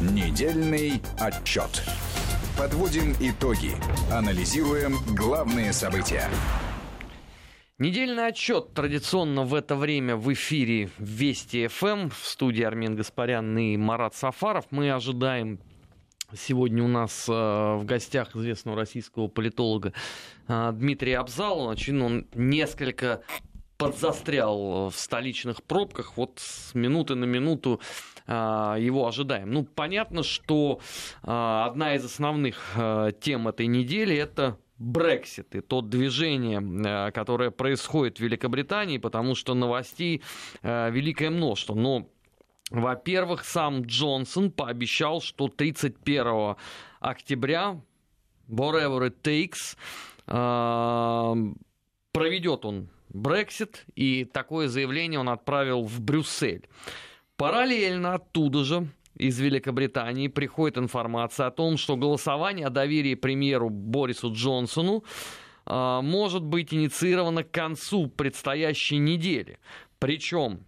Недельный отчет. Подводим итоги. Анализируем главные события. Недельный отчет традиционно в это время в эфире Вести ФМ в студии Армен Гаспарян и Марат Сафаров. Мы ожидаем Сегодня у нас э, в гостях известного российского политолога э, Дмитрия Абзалова. Очевидно, он несколько подзастрял в столичных пробках. Вот с минуты на минуту его ожидаем. Ну, понятно, что э, одна из основных э, тем этой недели это Брексит и то движение, которое происходит в Великобритании, потому что новостей великое множество. Но, во-первых, сам Джонсон пообещал, что 31 октября, whatever it takes, проведет он Брексит, и такое заявление он отправил в Брюссель. Параллельно оттуда же из Великобритании приходит информация о том, что голосование о доверии премьеру Борису Джонсону э, может быть инициировано к концу предстоящей недели. Причем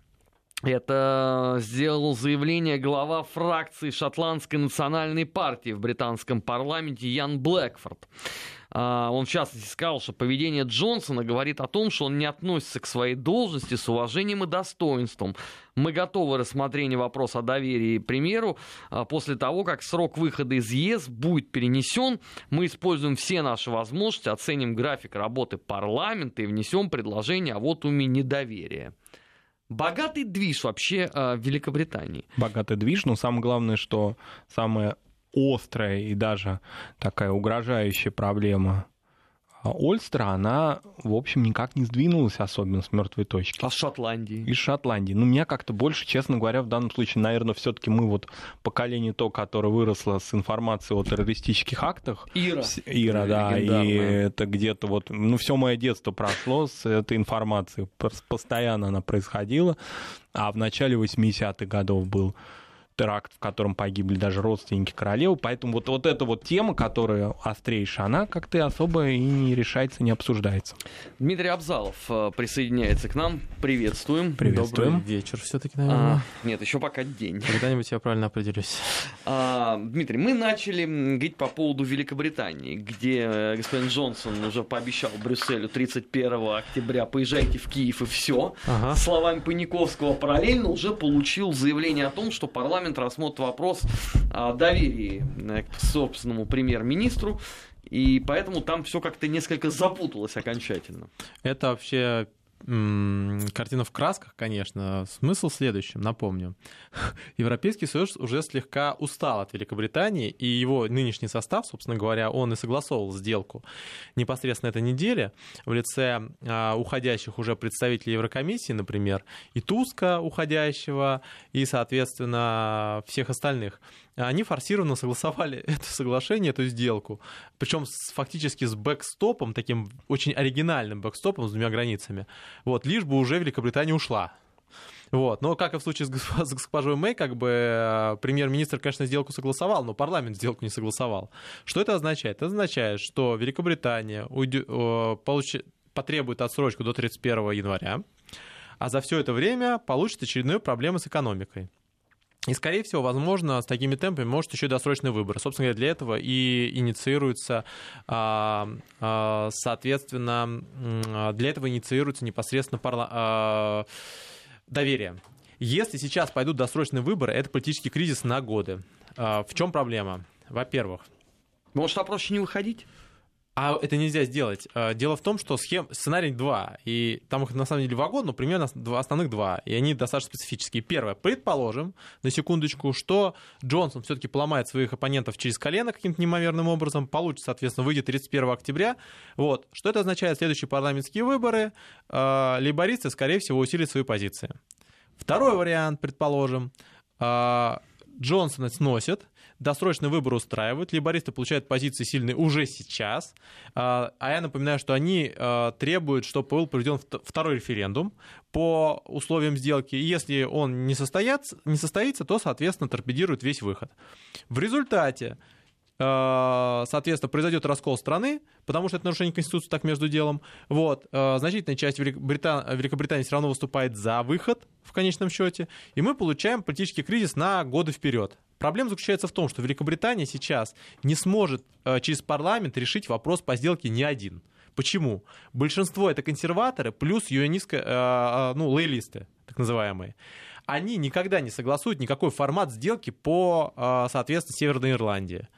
это сделал заявление глава фракции Шотландской национальной партии в британском парламенте Ян Блэкфорд. А, он, в частности, сказал, что поведение Джонсона говорит о том, что он не относится к своей должности с уважением и достоинством. Мы готовы рассмотрение вопроса о доверии премьеру а, после того, как срок выхода из ЕС будет перенесен. Мы используем все наши возможности, оценим график работы парламента и внесем предложение о вотуме недоверия. Богатый движ вообще в Великобритании. Богатый движ, но самое главное, что самое острая и даже такая угрожающая проблема а Ольстра, она, в общем, никак не сдвинулась особенно с мертвой точки. А с Шотландии? Из Шотландии. Ну, меня как-то больше, честно говоря, в данном случае, наверное, все-таки мы вот поколение то, которое выросло с информацией о террористических актах. Ира. Ира, да, и это где-то вот, ну, все мое детство прошло с этой информацией. Постоянно она происходила. А в начале 80-х годов был теракт, в котором погибли даже родственники королевы. Поэтому вот, вот эта вот тема, которая острейшая, она как-то особо и не решается, не обсуждается. Дмитрий Абзалов э, присоединяется к нам. Приветствуем. Приветствуем. Добрый вечер все-таки, наверное. А, нет, еще пока день. Когда-нибудь я правильно определюсь. А, Дмитрий, мы начали говорить по поводу Великобритании, где э, господин Джонсон уже пообещал Брюсселю 31 октября поезжайте в Киев и все. Ага. Словами Паниковского параллельно уже получил заявление о том, что парламент парламент рассмотрит вопрос о доверии э, к собственному премьер-министру. И поэтому там все как-то несколько запуталось окончательно. Это вообще картина в красках, конечно. Смысл в следующем, напомню. Европейский Союз уже слегка устал от Великобритании, и его нынешний состав, собственно говоря, он и согласовывал сделку непосредственно этой неделе в лице а, уходящих уже представителей Еврокомиссии, например, и Туска уходящего, и, соответственно, всех остальных они форсированно согласовали это соглашение, эту сделку, причем фактически с бэкстопом, таким очень оригинальным бэкстопом с двумя границами, вот, лишь бы уже Великобритания ушла. Вот. Но, как и в случае с, госп... госпожой Мэй, как бы э, премьер-министр, конечно, сделку согласовал, но парламент сделку не согласовал. Что это означает? Это означает, что Великобритания уйдет, получ... потребует отсрочку до 31 января, а за все это время получит очередную проблему с экономикой. И, скорее всего, возможно, с такими темпами может еще и досрочный выбор. Собственно говоря, для этого и инициируется, а, а, соответственно, для этого инициируется непосредственно парла... А, доверие. Если сейчас пойдут досрочные выборы, это политический кризис на годы. В чем проблема? Во-первых, может, а проще не выходить? А это нельзя сделать. А, дело в том, что схем... сценарий два, и там их на самом деле вагон, но примерно два, основных два, и они достаточно специфические. Первое, предположим, на секундочку, что Джонсон все-таки поломает своих оппонентов через колено каким-то неимоверным образом, получит, соответственно, выйдет 31 октября. Вот. Что это означает? Следующие парламентские выборы, э, скорее всего, усилят свои позиции. Второй вариант, предположим, э, Джонсона сносят, досрочный выбор устраивают, либористы получают позиции сильные уже сейчас, а, а я напоминаю, что они а, требуют, чтобы был проведен второй референдум по условиям сделки, и если он не состоится, не состоится, то, соответственно, торпедирует весь выход. В результате э, соответственно, произойдет раскол страны, потому что это нарушение Конституции так между делом. Вот. Значительная часть Великобритан... Великобритании все равно выступает за выход в конечном счете, и мы получаем политический кризис на годы вперед. Проблема заключается в том, что Великобритания сейчас не сможет через парламент решить вопрос по сделке ни один. Почему? Большинство это консерваторы плюс юанистские, ну, лоялисты, так называемые они никогда не согласуют никакой формат сделки по, соответственно, Северной Ирландии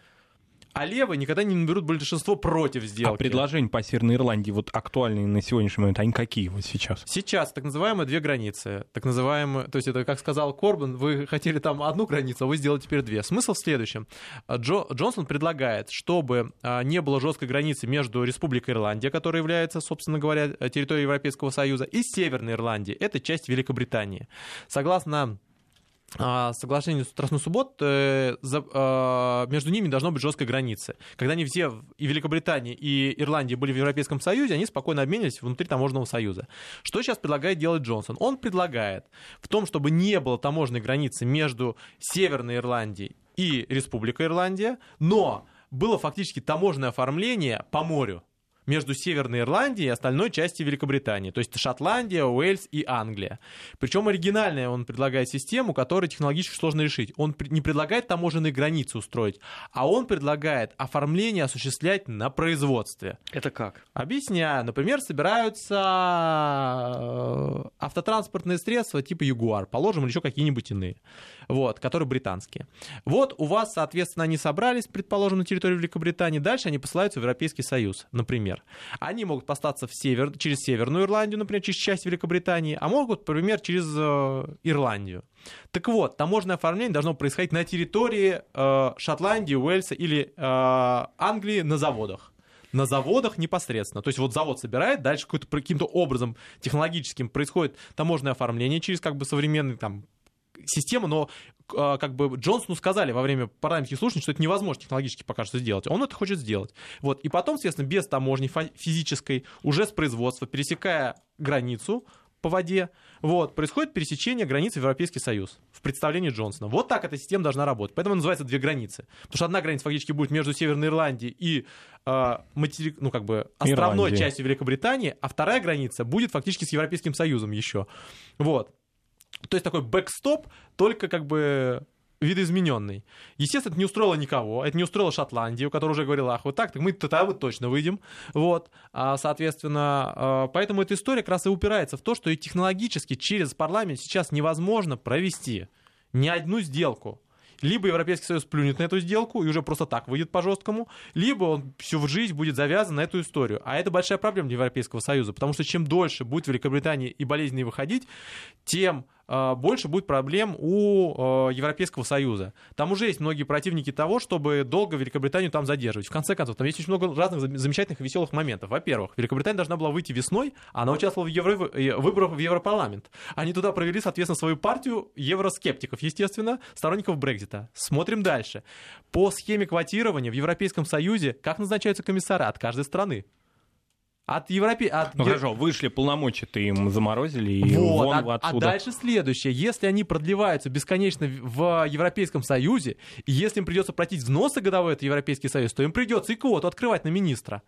а левые никогда не наберут большинство против сделки. А предложения по Северной Ирландии вот актуальные на сегодняшний момент, они какие вот сейчас? Сейчас так называемые две границы. Так называемые, то есть это, как сказал Корбан, вы хотели там одну границу, а вы сделали теперь две. Смысл в следующем. Джо, Джонсон предлагает, чтобы а, не было жесткой границы между Республикой Ирландия, которая является, собственно говоря, территорией Европейского Союза, и Северной Ирландией. Это часть Великобритании. Согласно а, соглашение Страстной суббот, э, а, между ними должно быть жесткая граница. Когда они все, и Великобритания, и Ирландия были в Европейском Союзе, они спокойно обменились внутри таможенного союза. Что сейчас предлагает делать Джонсон? Он предлагает в том, чтобы не было таможенной границы между Северной Ирландией и Республикой Ирландия, но было фактически таможенное оформление по морю между Северной Ирландией и остальной частью Великобритании. То есть Шотландия, Уэльс и Англия. Причем оригинальная он предлагает систему, которую технологически сложно решить. Он не предлагает таможенные границы устроить, а он предлагает оформление осуществлять на производстве. Это как? Объясняю. Например, собираются э, автотранспортные средства типа Ягуар, положим, или еще какие-нибудь иные, вот, которые британские. Вот у вас, соответственно, они собрались, предположим, на территории Великобритании, дальше они посылаются в Европейский Союз, например например. Они могут остаться в север, через Северную Ирландию, например, через часть Великобритании, а могут, например, через э, Ирландию. Так вот, таможенное оформление должно происходить на территории э, Шотландии, Уэльса или э, Англии на заводах на заводах непосредственно. То есть вот завод собирает, дальше каким-то образом технологическим происходит таможенное оформление через как бы современный там систему, но а, как бы Джонсону сказали во время парламентских слушаний, что это невозможно технологически пока что сделать. Он это хочет сделать. Вот. И потом, соответственно, без таможни физической, уже с производства, пересекая границу, по воде, вот, происходит пересечение границы в Европейский Союз в представлении Джонсона. Вот так эта система должна работать. Поэтому называется две границы. Потому что одна граница фактически будет между Северной Ирландией и э, материк, ну, как бы островной Ирландия. частью Великобритании, а вторая граница будет фактически с Европейским Союзом еще. Вот. То есть такой бэкстоп, только как бы видоизмененный. Естественно, это не устроило никого, это не устроило Шотландию, которая уже говорила, ах, вот так, так мы тогда вот точно выйдем. Вот, а, соответственно, а, поэтому эта история как раз и упирается в то, что и технологически через парламент сейчас невозможно провести ни одну сделку либо Европейский Союз плюнет на эту сделку и уже просто так выйдет по жесткому, либо он всю жизнь будет завязан на эту историю. А это большая проблема для Европейского Союза, потому что чем дольше будет Великобритания и болезненнее выходить, тем больше будет проблем у а, Европейского Союза. Там уже есть многие противники того, чтобы долго Великобританию там задерживать. В конце концов, там есть очень много разных замечательных и веселых моментов. Во-первых, Великобритания должна была выйти весной, а она участвовала в евро... Э, выборах в Европарламент. Они туда провели, соответственно, свою партию евроскептиков, естественно, сторонников Брекзита. Смотрим дальше. По схеме квотирования в Европейском Союзе как назначаются комиссары от каждой страны? От Европе... От... Ну хорошо, вышли полномочия-то им заморозили и вот, вон а, отсюда. А дальше следующее. Если они продлеваются бесконечно в Европейском Союзе, и если им придется платить взносы годовые от Европейский Союз, то им придется и квоту открывать на министра.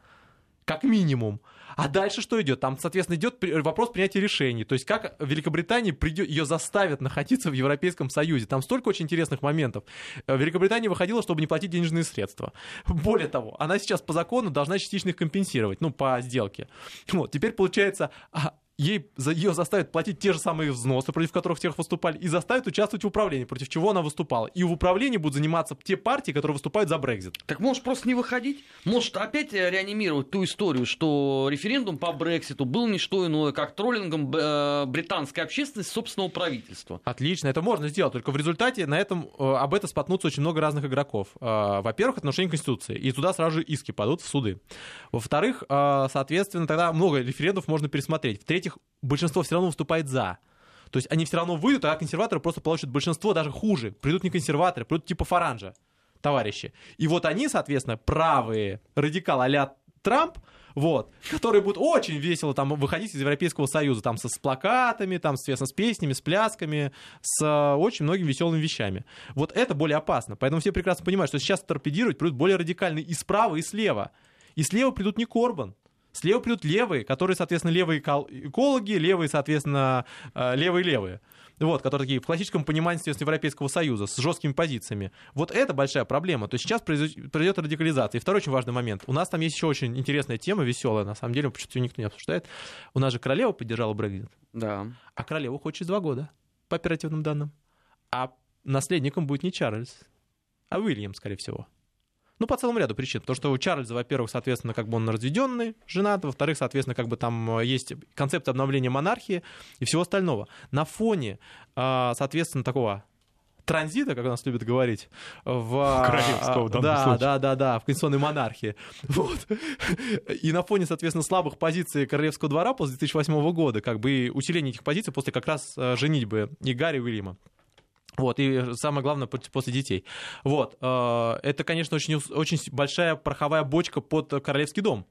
Как минимум. А дальше что идет? Там, соответственно, идет вопрос принятия решений. То есть как Великобритания придет, ее заставят находиться в Европейском Союзе. Там столько очень интересных моментов. Э, Великобритания выходила, чтобы не платить денежные средства. Более того, она сейчас по закону должна частично их компенсировать, ну, по сделке. Вот, теперь получается, а ей, ее заставят платить те же самые взносы, против которых тех выступали, и заставят участвовать в управлении, против чего она выступала. И в управлении будут заниматься те партии, которые выступают за Брекзит. Так может просто не выходить? Может опять реанимировать ту историю, что референдум по Брекситу был не что иное, как троллингом э, британской общественности собственного правительства? Отлично, это можно сделать, только в результате на этом, э, об этом споткнутся очень много разных игроков. Э, во-первых, отношение к Конституции, и туда сразу же иски падут в суды. Во-вторых, соответственно, тогда много референдумов можно пересмотреть. В-третьих, в-третьих, большинство все равно выступает за. То есть они все равно выйдут, а консерваторы просто получат большинство, даже хуже. Придут не консерваторы, придут типа Фаранжа, товарищи. И вот они, соответственно, правые радикалы а Трамп, вот, которые будут очень весело там выходить из Европейского Союза, там со, с плакатами, там, соответственно, с песнями, с плясками, с э, очень многими веселыми вещами. Вот это более опасно. Поэтому все прекрасно понимают, что сейчас торпедировать придут более радикальные и справа, и слева. И слева придут не Корбан, Слева придут левые, которые, соответственно, левые экологи, левые, соответственно, э, левые-левые. Вот, которые такие в классическом понимании, соответственно, Европейского Союза, с жесткими позициями. Вот это большая проблема. То есть сейчас произойдет радикализация. И второй очень важный момент. У нас там есть еще очень интересная тема, веселая, на самом деле, почему-то никто не обсуждает. У нас же королева поддержала Брексит. Да. А королева хочет через два года, по оперативным данным. А наследником будет не Чарльз, а Уильям, скорее всего. Ну, по целому ряду причин. То, что у Чарльза, во-первых, соответственно, как бы он разведенный, женат, во-вторых, соответственно, как бы там э, есть концепция обновления монархии и всего остального. На фоне, а, соответственно, такого транзита, как у нас любят говорить, в... Королевского, в да, случае. да, да, да, в конституционной монархии. Вот. И на фоне, соответственно, слабых позиций Королевского двора после 2008 года, как бы и усиление этих позиций после как раз э, женитьбы и Гарри Уильяма. Вот, и самое главное, после детей. Вот, э, это, конечно, очень, очень большая пороховая бочка под Королевский дом,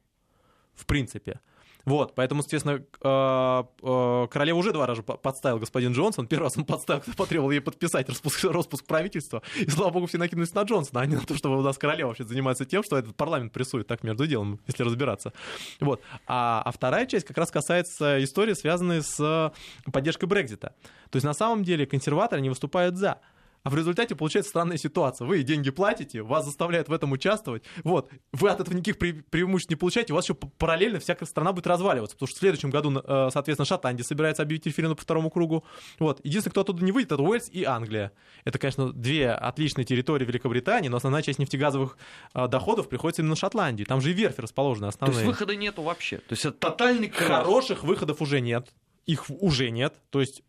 в принципе. Вот, поэтому, соответственно, э, э, королева уже два раза подставил господин Джонсон. Первый раз он подставил, когда потребовал ей подписать распуск, распуск правительства. И, слава богу, все накинулись на Джонсона, а не на то, что у нас королева вообще занимается тем, что этот парламент прессует так между делом, если разбираться. Вот. А, а вторая часть как раз касается истории, связанной с поддержкой Брекзита. То есть, на самом деле, консерваторы не выступают за. А в результате получается странная ситуация. Вы деньги платите, вас заставляют в этом участвовать. Вот. Вы от этого никаких пре- преимуществ не получаете, у вас еще параллельно всякая страна будет разваливаться. Потому что в следующем году, э, соответственно, Шотландия собирается объявить референдум по второму кругу. Вот. Единственное, кто оттуда не выйдет, это Уэльс и Англия. Это, конечно, две отличные территории Великобритании, но основная часть нефтегазовых э, доходов приходится именно на Шотландии. Там же и верфи расположены основные. То есть выхода нету вообще? То есть это тотальный крах. Хороших выходов уже нет. Их уже нет. То есть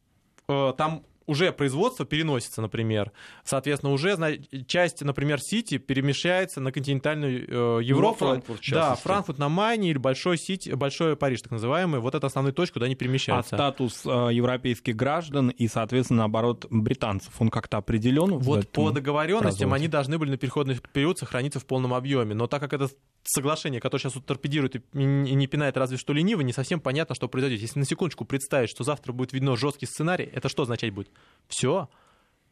э, там уже производство переносится, например. Соответственно, уже часть, например, Сити перемещается на континентальную э, Европу. Ну, Франкфурт, да, Франкфурт на Майне или Большой, Сити, Большой Париж, так называемый. Вот это основные точки, куда они перемещаются. А статус э, европейских граждан и, соответственно, наоборот, британцев, он как-то определен? Вот по договоренностям они должны были на переходный период сохраниться в полном объеме. Но так как это соглашение, которое сейчас вот торпедирует и не пинает разве что лениво, не совсем понятно, что произойдет. Если на секундочку представить, что завтра будет видно жесткий сценарий, это что означать будет? Все.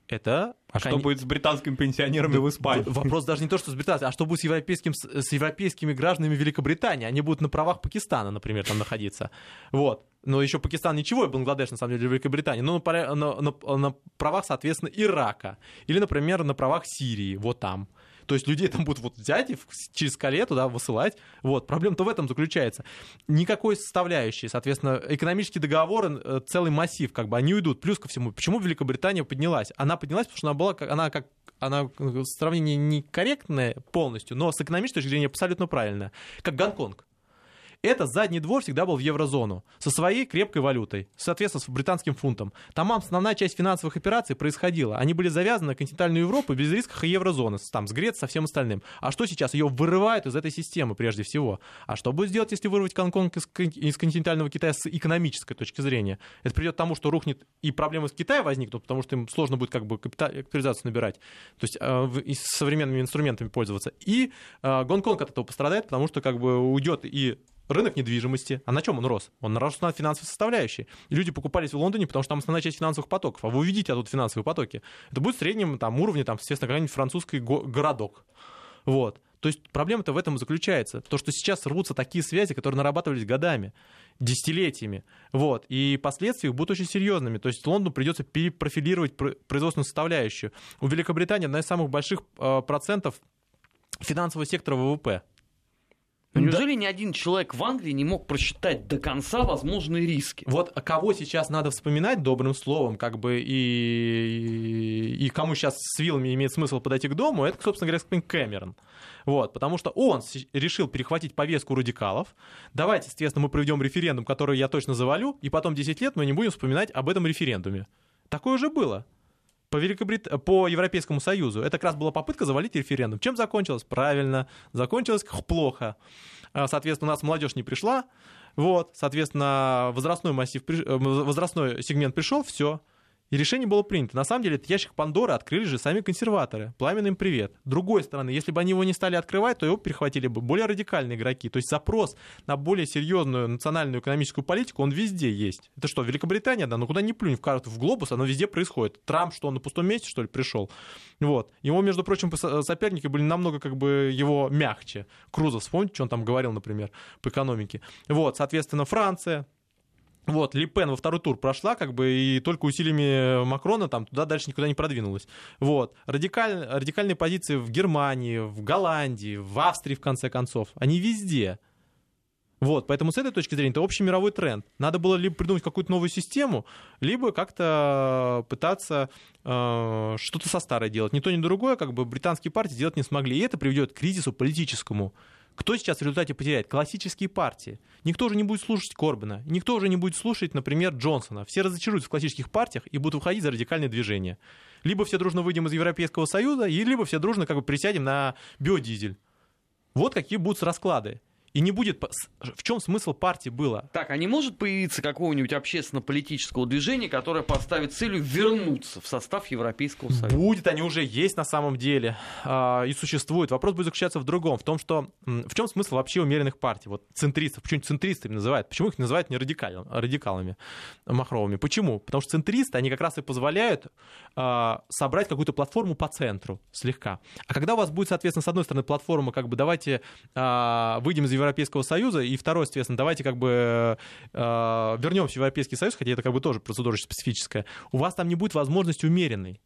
Это... А кон... что будет с британскими пенсионерами да, в Испании? Вопрос даже не то, что с британцами, а что будет с, европейским, с европейскими гражданами Великобритании? Они будут на правах Пакистана, например, там находиться. Вот. Но еще Пакистан ничего, и Бангладеш, на самом деле, Великобритании. Но на, на, на, на правах, соответственно, Ирака. Или, например, на правах Сирии, вот там. То есть людей там будут вот взять и через коле туда высылать. Вот. Проблема-то в этом заключается. Никакой составляющей. Соответственно, экономические договоры, э, целый массив, как бы они уйдут. Плюс ко всему, почему Великобритания поднялась? Она поднялась, потому что она была, она как она сравнение некорректное полностью, но с экономической точки зрения абсолютно правильное. Как Гонконг это задний двор всегда был в еврозону со своей крепкой валютой, соответственно, с британским фунтом. Там основная часть финансовых операций происходила. Они были завязаны на континентальную Европу без рисков и еврозоны, там, с Грецией, со всем остальным. А что сейчас? Ее вырывают из этой системы прежде всего. А что будет сделать, если вырвать Гонконг из, из континентального Китая с экономической точки зрения? Это придет к тому, что рухнет и проблемы с Китаем возникнут, потому что им сложно будет как бы капитализацию набирать, то есть э, современными инструментами пользоваться. И э, Гонконг от этого пострадает, потому что как бы уйдет и рынок недвижимости. А на чем он рос? Он рос на финансовой составляющей. И люди покупались в Лондоне, потому что там основная часть финансовых потоков. А вы увидите тут финансовые потоки. Это будет в среднем там, уровне, там, естественно, какой-нибудь французский го- городок. Вот. То есть проблема-то в этом и заключается. То, что сейчас рвутся такие связи, которые нарабатывались годами, десятилетиями. Вот. И последствия будут очень серьезными. То есть Лондону придется перепрофилировать производственную составляющую. У Великобритании одна из самых больших э, процентов финансового сектора ВВП. Но да. неужели ни один человек в Англии не мог просчитать до конца возможные риски? Вот кого сейчас надо вспоминать добрым словом, как бы и, и кому сейчас с вилами имеет смысл подойти к дому, это, собственно говоря, Кэмерон. Вот, потому что он решил перехватить повестку радикалов. Давайте, естественно, мы проведем референдум, который я точно завалю, и потом 10 лет мы не будем вспоминать об этом референдуме. Такое уже было по, Великобрит... по Европейскому Союзу. Это как раз была попытка завалить референдум. Чем закончилось? Правильно, закончилось плохо. А, соответственно, у нас молодежь не пришла, вот, соответственно, возрастной массив, э, возрастной сегмент пришел, все. И решение было принято. На самом деле, этот ящик Пандоры открыли же сами консерваторы. Пламенный им привет. С другой стороны, если бы они его не стали открывать, то его перехватили бы более радикальные игроки. То есть запрос на более серьезную национальную экономическую политику, он везде есть. Это что, Великобритания, да, ну куда не плюнь в карту, в глобус, оно везде происходит. Трамп, что он на пустом месте, что ли, пришел? Вот. Его, между прочим, соперники были намного как бы его мягче. Крузов, вспомните, что он там говорил, например, по экономике. Вот, соответственно, Франция, вот, Ли Пен во второй тур прошла, как бы, и только усилиями Макрона там туда дальше никуда не продвинулась. Вот. Радикаль, радикальные позиции в Германии, в Голландии, в Австрии, в конце концов, они везде. Вот, поэтому с этой точки зрения это общий мировой тренд. Надо было либо придумать какую-то новую систему, либо как-то пытаться э, что-то со старой делать. Ни то, ни другое, как бы британские партии сделать не смогли. И это приведет к кризису политическому. Кто сейчас в результате потеряет? Классические партии. Никто уже не будет слушать Корбина, никто уже не будет слушать, например, Джонсона. Все разочаруются в классических партиях и будут выходить за радикальные движения. Либо все дружно выйдем из Европейского Союза, и либо все дружно как бы присядем на биодизель. Вот какие будут расклады. И не будет... В чем смысл партии было? Так, а не может появиться какого-нибудь общественно-политического движения, которое поставит целью вернуться в состав Европейского Союза? Будет, они уже есть на самом деле э, и существуют. Вопрос будет заключаться в другом, в том, что... В чем смысл вообще умеренных партий? Вот центристов, почему центристами называют? Почему их называют не радикалами, радикалами махровыми? Почему? Потому что центристы, они как раз и позволяют э, собрать какую-то платформу по центру слегка. А когда у вас будет, соответственно, с одной стороны, платформа, как бы давайте э, выйдем из Европейского Союза, и второе, соответственно, давайте как бы э, вернемся в Европейский Союз, хотя это как бы тоже процедура специфическая, у вас там не будет возможности умеренной.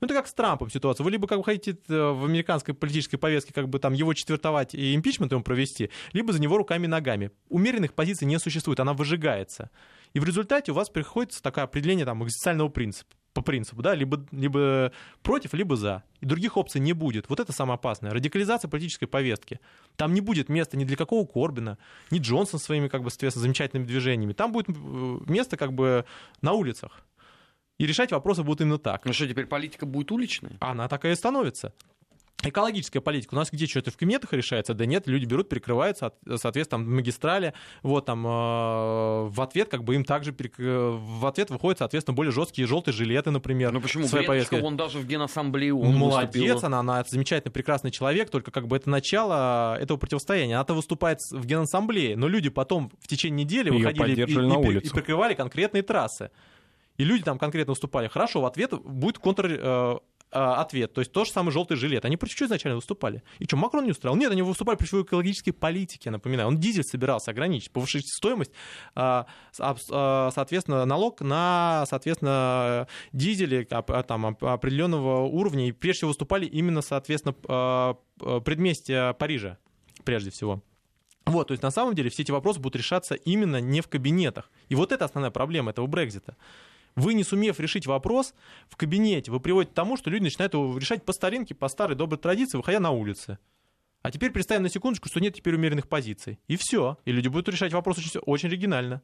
Ну, это как с Трампом ситуация. Вы либо как бы хотите э, в американской политической повестке как бы там его четвертовать и импичмент ему провести, либо за него руками и ногами. Умеренных позиций не существует, она выжигается. И в результате у вас приходится такое определение там экзистенциального принципа по принципу, да, либо, либо против, либо за. И других опций не будет. Вот это самое опасное. Радикализация политической повестки. Там не будет места ни для какого Корбина, ни Джонсон своими, как бы, соответственно, замечательными движениями. Там будет э, место, как бы, на улицах. И решать вопросы будут именно так. Ну что, теперь политика будет уличной? Она такая и становится. Экологическая политика. У нас где что-то в кабинетах решается? Да нет, люди берут, прикрываются, соответственно, там, магистрали. Вот там э, в ответ как бы им также перек... в ответ выходят, соответственно, более жесткие желтые жилеты, например. Ну почему? Гречка, он даже в Генассамблее он Молодец, она, она замечательный, прекрасный человек, только как бы это начало этого противостояния. Она-то выступает в Генассамблее, но люди потом в течение недели Её выходили и, и, и прикрывали конкретные трассы. И люди там конкретно выступали. Хорошо, в ответ будет контр э, ответ. То есть то же самое желтый жилет. Они против чего изначально выступали? И что, Макрон не устраивал? Нет, они выступали против экологической политики, напоминаю. Он дизель собирался ограничить, повышить стоимость, а, а, соответственно, налог на, соответственно, дизели там, определенного уровня. И прежде всего выступали именно, соответственно, предместья Парижа, прежде всего. Вот, то есть на самом деле все эти вопросы будут решаться именно не в кабинетах. И вот это основная проблема этого Брекзита. Вы, не сумев решить вопрос в кабинете, вы приводите к тому, что люди начинают его решать по старинке, по старой доброй традиции, выходя на улицы. А теперь представим на секундочку, что нет теперь умеренных позиций. И все. И люди будут решать вопрос очень, очень оригинально.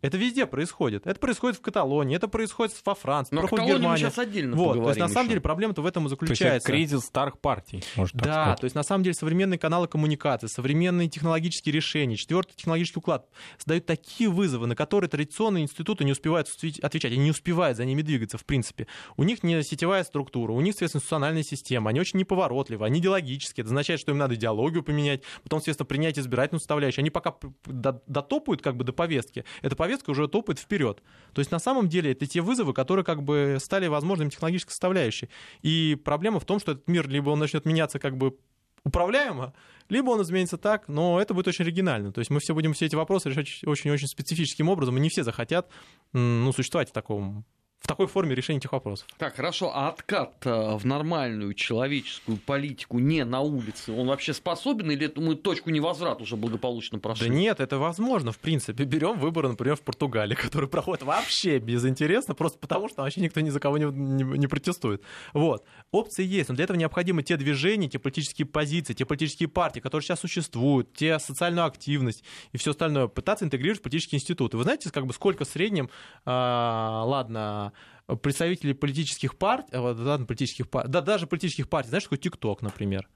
Это везде происходит. Это происходит в Каталонии, это происходит во Франции, Но происходит в Германии. мы сейчас отдельно вот, То есть, на самом еще. деле, проблема-то в этом и заключается. То есть, кризис старых партий, может так Да, сказать. то есть, на самом деле, современные каналы коммуникации, современные технологические решения, четвертый технологический уклад создают такие вызовы, на которые традиционные институты не успевают отвечать, они не успевают за ними двигаться, в принципе. У них не сетевая структура, у них, соответственно, институциональная система, они очень неповоротливы, они идеологические, это означает, что им надо идеологию поменять, потом, соответственно, принять избирательную составляющую. Они пока дотопают как бы до повестки, эта повестка уже топает в вперед. То есть на самом деле это те вызовы, которые как бы стали возможными технологической составляющей. И проблема в том, что этот мир либо он начнет меняться как бы управляемо, либо он изменится так, но это будет очень оригинально. То есть мы все будем все эти вопросы решать очень-очень специфическим образом, и не все захотят ну, существовать в таком в такой форме решения этих вопросов. Так, хорошо, а откат э, в нормальную человеческую политику не на улице, он вообще способен или мы точку невозврата уже благополучно прошли? Да нет, это возможно, в принципе. Берем выборы, например, в Португалии, которые проходят вообще безинтересно, просто потому что вообще никто ни за кого не, не, не протестует. Вот. Опции есть, но для этого необходимы те движения, те политические позиции, те политические партии, которые сейчас существуют, те социальную активность и все остальное, пытаться интегрировать в политические институты. Вы знаете, как бы сколько в среднем, а, ладно, представители политических партий, э, да, политических партий, да, даже политических партий, знаешь, такой ТикТок, например.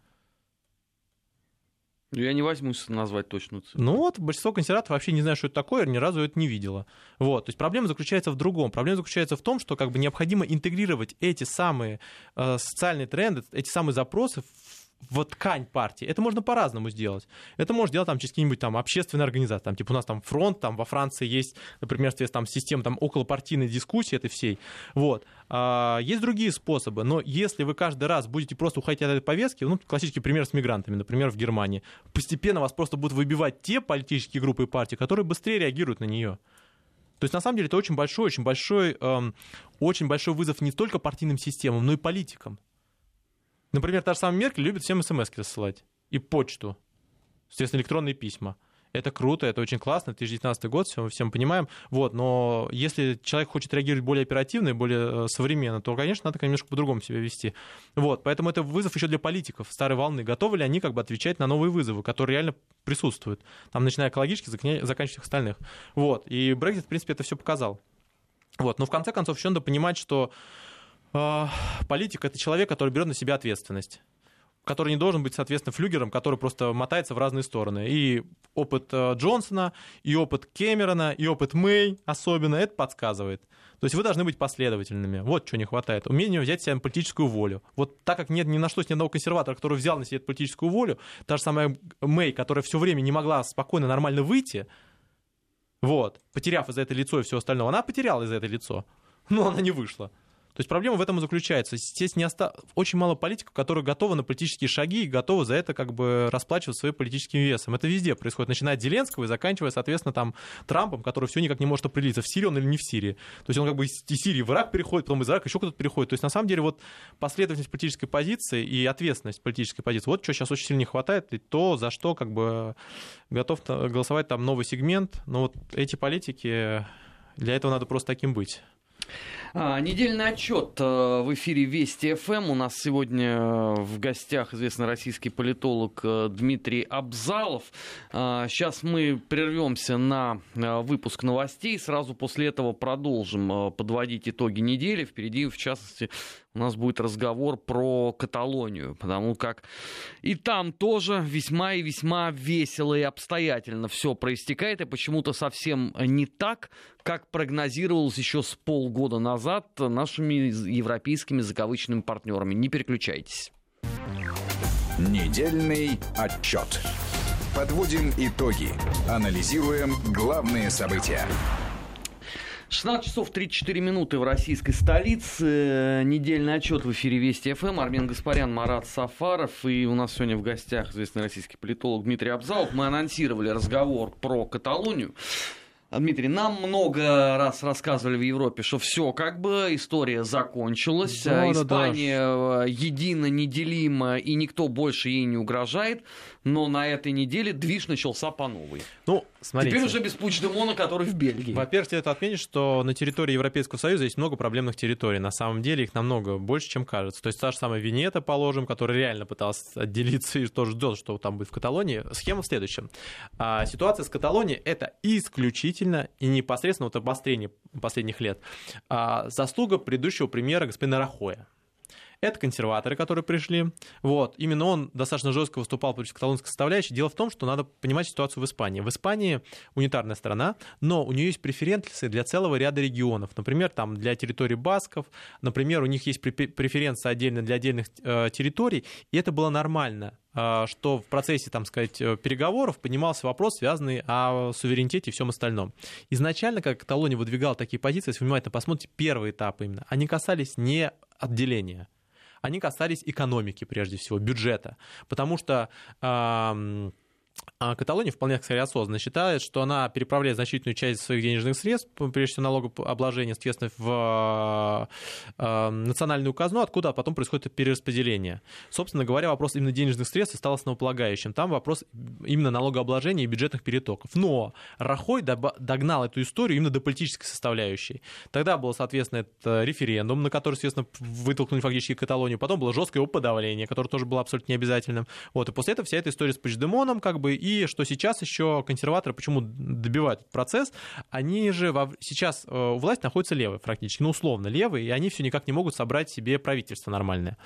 Я не возьмусь назвать точную цифру. Ну вот, большинство консерваторов вообще не знает, что это такое, ни разу это не видело. Вот, то есть проблема заключается в другом. Проблема заключается в том, что как бы необходимо интегрировать эти самые э, социальные тренды, эти самые запросы в ткань партии. Это можно по-разному сделать. Это можно делать там через какие-нибудь там общественные организации. Там, типа у нас там фронт, там во Франции есть, например, там система там околопартийной дискуссии этой всей. Вот. А, есть другие способы, но если вы каждый раз будете просто уходить от этой повестки, ну, классический пример с мигрантами, например, в Германии, постепенно вас просто будут выбивать те политические группы и партии, которые быстрее реагируют на нее. То есть, на самом деле, это очень большой, очень большой, эм, очень большой вызов не только партийным системам, но и политикам. Например, та же самая Меркель любит всем смс рассылать. И почту. Естественно, электронные письма. Это круто, это очень классно, 2019 год, все, мы всем понимаем. Вот, но если человек хочет реагировать более оперативно и более э, современно, то, конечно, надо немножко по-другому себя вести. Вот, поэтому это вызов еще для политиков старой волны. Готовы ли они как бы отвечать на новые вызовы, которые реально присутствуют? Там, начиная экологически, заканчивая всех остальных. Вот, и Brexit, в принципе, это все показал. Вот, но в конце концов еще надо понимать, что политик — это человек, который берет на себя ответственность который не должен быть, соответственно, флюгером, который просто мотается в разные стороны. И опыт э, Джонсона, и опыт Кэмерона, и опыт Мэй особенно это подсказывает. То есть вы должны быть последовательными. Вот что не хватает. Умение взять себе политическую волю. Вот так как нет, не нашлось ни одного консерватора, который взял на себя эту политическую волю, та же самая Мэй, которая все время не могла спокойно, нормально выйти, вот, потеряв из-за этого лицо и все остальное, она потеряла из-за этого лицо, но она не вышла. То есть проблема в этом и заключается. Здесь не оста... очень мало политиков, которые готовы на политические шаги и готовы за это как бы расплачиваться своим политическим весом. Это везде происходит, начиная от Зеленского и заканчивая, соответственно, там Трампом, который все никак не может определиться, в Сирии он или не в Сирии. То есть он как бы из Сирии в Ирак переходит, потом из Ирака еще кто-то переходит. То есть на самом деле вот последовательность политической позиции и ответственность политической позиции, вот что сейчас очень сильно не хватает, и то, за что как бы готов голосовать там новый сегмент. Но вот эти политики, для этого надо просто таким быть. А, недельный отчет э, в эфире Вести ФМ. У нас сегодня э, в гостях известный российский политолог э, Дмитрий Абзалов. Сейчас мы прервемся на выпуск новостей. Сразу после этого продолжим подводить итоги недели. Впереди, в частности, у нас будет разговор про Каталонию, потому как и там тоже весьма и весьма весело и обстоятельно все проистекает, и почему-то совсем не так, как прогнозировалось еще с полгода назад нашими европейскими закавычными партнерами. Не переключайтесь. Недельный отчет. Подводим итоги. Анализируем главные события. 16 часов 34 минуты в российской столице. Недельный отчет в эфире Вести ФМ. Армен Гаспарян, Марат Сафаров. И у нас сегодня в гостях известный российский политолог Дмитрий Абзалов. Мы анонсировали разговор про Каталонию. Дмитрий, нам много раз рассказывали в Европе, что все как бы история закончилась, да, Испания да, да. едина, неделима, и никто больше ей не угрожает но на этой неделе движ начался по новой. Ну, смотрите. Теперь уже без Пучдемона, который в Бельгии. Во-первых, следует отметить, что на территории Европейского Союза есть много проблемных территорий. На самом деле их намного больше, чем кажется. То есть та же самая Венета, положим, которая реально пыталась отделиться и тоже ждет, что там будет в Каталонии. Схема в следующем. А, ситуация с Каталонией — это исключительно и непосредственно вот обострение последних лет. А, заслуга предыдущего премьера господина Рахоя. Это консерваторы, которые пришли. Вот. Именно он достаточно жестко выступал против каталонской составляющей. Дело в том, что надо понимать ситуацию в Испании. В Испании унитарная страна, но у нее есть преференции для целого ряда регионов. Например, там для территории басков, например, у них есть преференции отдельно для отдельных э, территорий, и это было нормально э, что в процессе, там сказать, э, переговоров поднимался вопрос, связанный о суверенитете и всем остальном. Изначально, как Каталония выдвигала такие позиции, если внимательно посмотрите, первый этап именно, они касались не отделения они касались экономики прежде всего, бюджета. Потому что а Каталония вполне, кстати, осознанно считает, что она переправляет значительную часть своих денежных средств, прежде всего налогообложения, соответственно, в э, национальную казну, откуда потом происходит перераспределение. Собственно говоря, вопрос именно денежных средств стал основополагающим. Там вопрос именно налогообложения и бюджетных перетоков. Но Рахой догнал эту историю именно до политической составляющей. Тогда был, соответственно, это референдум, на который, соответственно, вытолкнули фактически Каталонию. Потом было жесткое его подавление, которое тоже было абсолютно необязательным. Вот. И после этого вся эта история с Пучдемоном, как бы, и что сейчас еще консерваторы почему добивают этот процесс, они же во, сейчас э, у власти находятся левые практически, ну, условно левые, и они все никак не могут собрать себе правительство нормальное.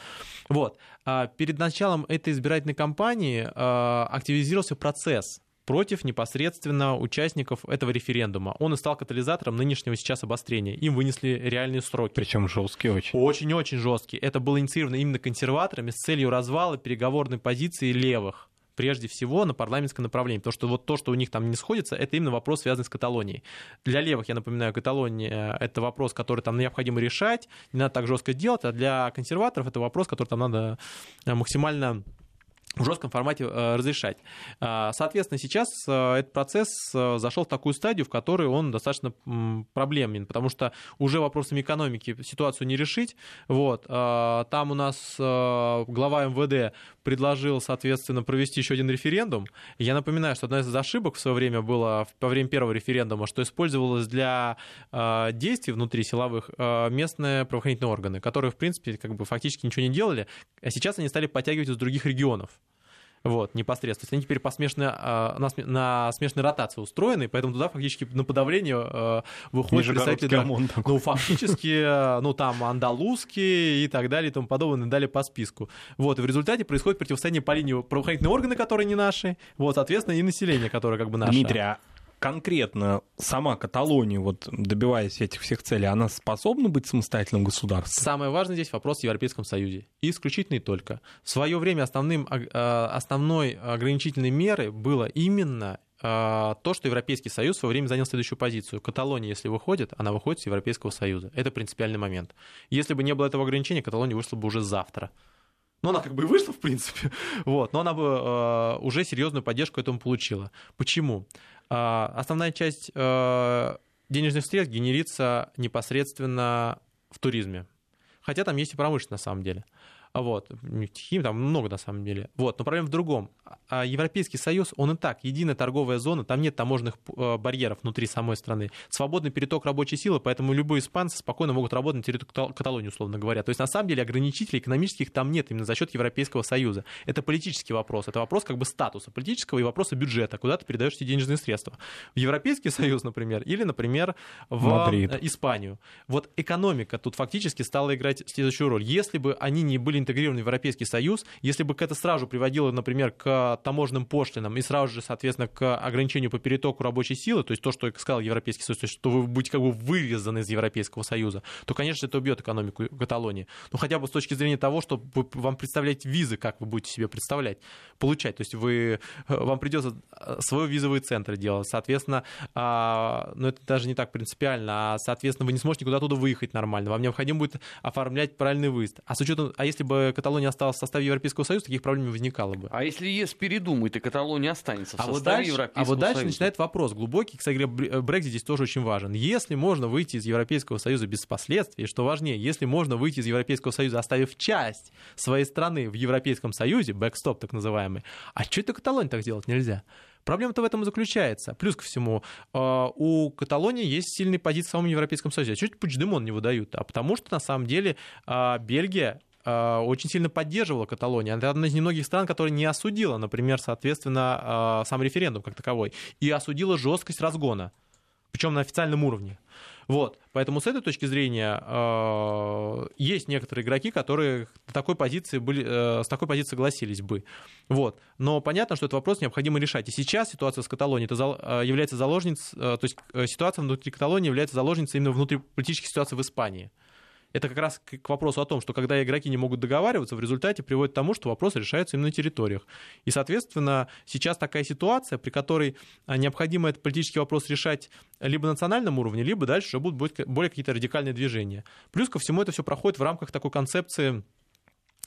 Вот. А перед началом этой избирательной кампании э, активизировался процесс против непосредственно участников этого референдума. Он и стал катализатором нынешнего сейчас обострения. Им вынесли реальные сроки. Причем жесткие очень. Очень-очень жесткие. Это было инициировано именно консерваторами с целью развала переговорной позиции левых прежде всего на парламентское направление, потому что вот то, что у них там не сходится, это именно вопрос, связанный с Каталонией. Для левых, я напоминаю, Каталония — это вопрос, который там необходимо решать, не надо так жестко делать, а для консерваторов это вопрос, который там надо максимально в жестком формате э, разрешать. А, соответственно, сейчас э, этот процесс э, зашел в такую стадию, в которой он достаточно проблемен, потому что уже вопросами экономики ситуацию не решить. Вот. А, там у нас глава МВД предложил, соответственно, провести еще один референдум. Я напоминаю, что одна из ошибок в свое время была во время первого референдума, что использовалось для действий внутри силовых местные правоохранительные органы, которые, в принципе, как бы фактически ничего не делали, а сейчас они стали подтягивать из других регионов вот, непосредственно. Они теперь по смешной, а, на, на смешной ротации устроены, поэтому туда фактически на подавление а, выходят представители... Да, ну, фактически, а, ну, там, андалузские и так далее и тому подобное, далее по списку. Вот, и в результате происходит противостояние по линии правоохранительные органы, которые не наши, вот, соответственно, и население, которое как бы наше. Дмитрий, а конкретно сама Каталония, вот добиваясь этих всех целей, она способна быть самостоятельным государством? Самое важное здесь вопрос в Европейском Союзе. И исключительно и только. В свое время основным, а, основной ограничительной мерой было именно а, то, что Европейский Союз в свое время занял следующую позицию. Каталония, если выходит, она выходит из Европейского Союза. Это принципиальный момент. Если бы не было этого ограничения, Каталония вышла бы уже завтра. Ну, она как бы и вышла, в принципе, вот, но она бы э, уже серьезную поддержку этому получила. Почему? Э, основная часть э, денежных средств генерится непосредственно в туризме. Хотя там есть и промышленность на самом деле. Вот. Хим там много на самом деле. Вот. Но проблема в другом. А Европейский Союз, он и так единая торговая зона, там нет таможенных э, барьеров внутри самой страны. Свободный переток рабочей силы, поэтому любые испанцы спокойно могут работать на территории Каталонии, условно говоря. То есть, на самом деле, ограничителей экономических там нет именно за счет Европейского Союза. Это политический вопрос. Это вопрос как бы статуса политического и вопроса бюджета, куда ты передаешь эти денежные средства. В Европейский Союз, например, или, например, в Мадрид. Э, Испанию. Вот экономика тут фактически стала играть следующую роль. Если бы они не были интегрированы в Европейский Союз, если бы это сразу приводило, например, к таможенным пошлинам и сразу же, соответственно, к ограничению по перетоку рабочей силы, то есть то, что сказал Европейский Союз, то есть что вы будете как бы вырезаны из Европейского Союза, то, конечно, это убьет экономику Каталонии. Ну, хотя бы с точки зрения того, что вам представлять визы, как вы будете себе представлять, получать. То есть вы, вам придется э, свой визовый центр делать, соответственно, а, ну, это даже не так принципиально, а, соответственно, вы не сможете оттуда выехать нормально, вам необходимо будет оформлять правильный выезд. А с учетом, а если бы Каталония осталась в составе Европейского Союза, таких проблем не возникало бы. А если ЕС передумает, и Каталония останется в а составе вот дальше, Европейского А вот дальше Союза? начинает вопрос глубокий, кстати говоря, Брексит здесь тоже очень важен. Если можно выйти из Европейского Союза без последствий, что важнее, если можно выйти из Европейского Союза, оставив часть своей страны в Европейском Союзе, бэкстоп так называемый, а что это Каталония так делать нельзя? Проблема-то в этом и заключается. Плюс ко всему, э, у Каталонии есть сильные позиции в самом Европейском Союзе. А чуть Пучдемон не выдают? А потому что, на самом деле, э, Бельгия Э, очень сильно поддерживала Каталонию. Это одна из немногих стран, которая не осудила, например, соответственно, э, сам референдум как таковой, и осудила жесткость разгона, причем на официальном уровне. Вот, поэтому с этой точки зрения э, есть некоторые игроки, которые такой позиции были, с такой позиции согласились бы. Вот. Но понятно, что этот вопрос необходимо решать. И сейчас ситуация с Каталонией это является заложницей, то есть э, ситуация внутри Каталонии является заложницей именно внутриполитической ситуации в Испании это как раз к вопросу о том, что когда игроки не могут договариваться, в результате приводит к тому, что вопросы решаются именно на территориях. И, соответственно, сейчас такая ситуация, при которой а, необходимо этот политический вопрос решать либо на национальном уровне, либо дальше уже будут более какие-то радикальные движения. Плюс ко всему это все проходит в рамках такой концепции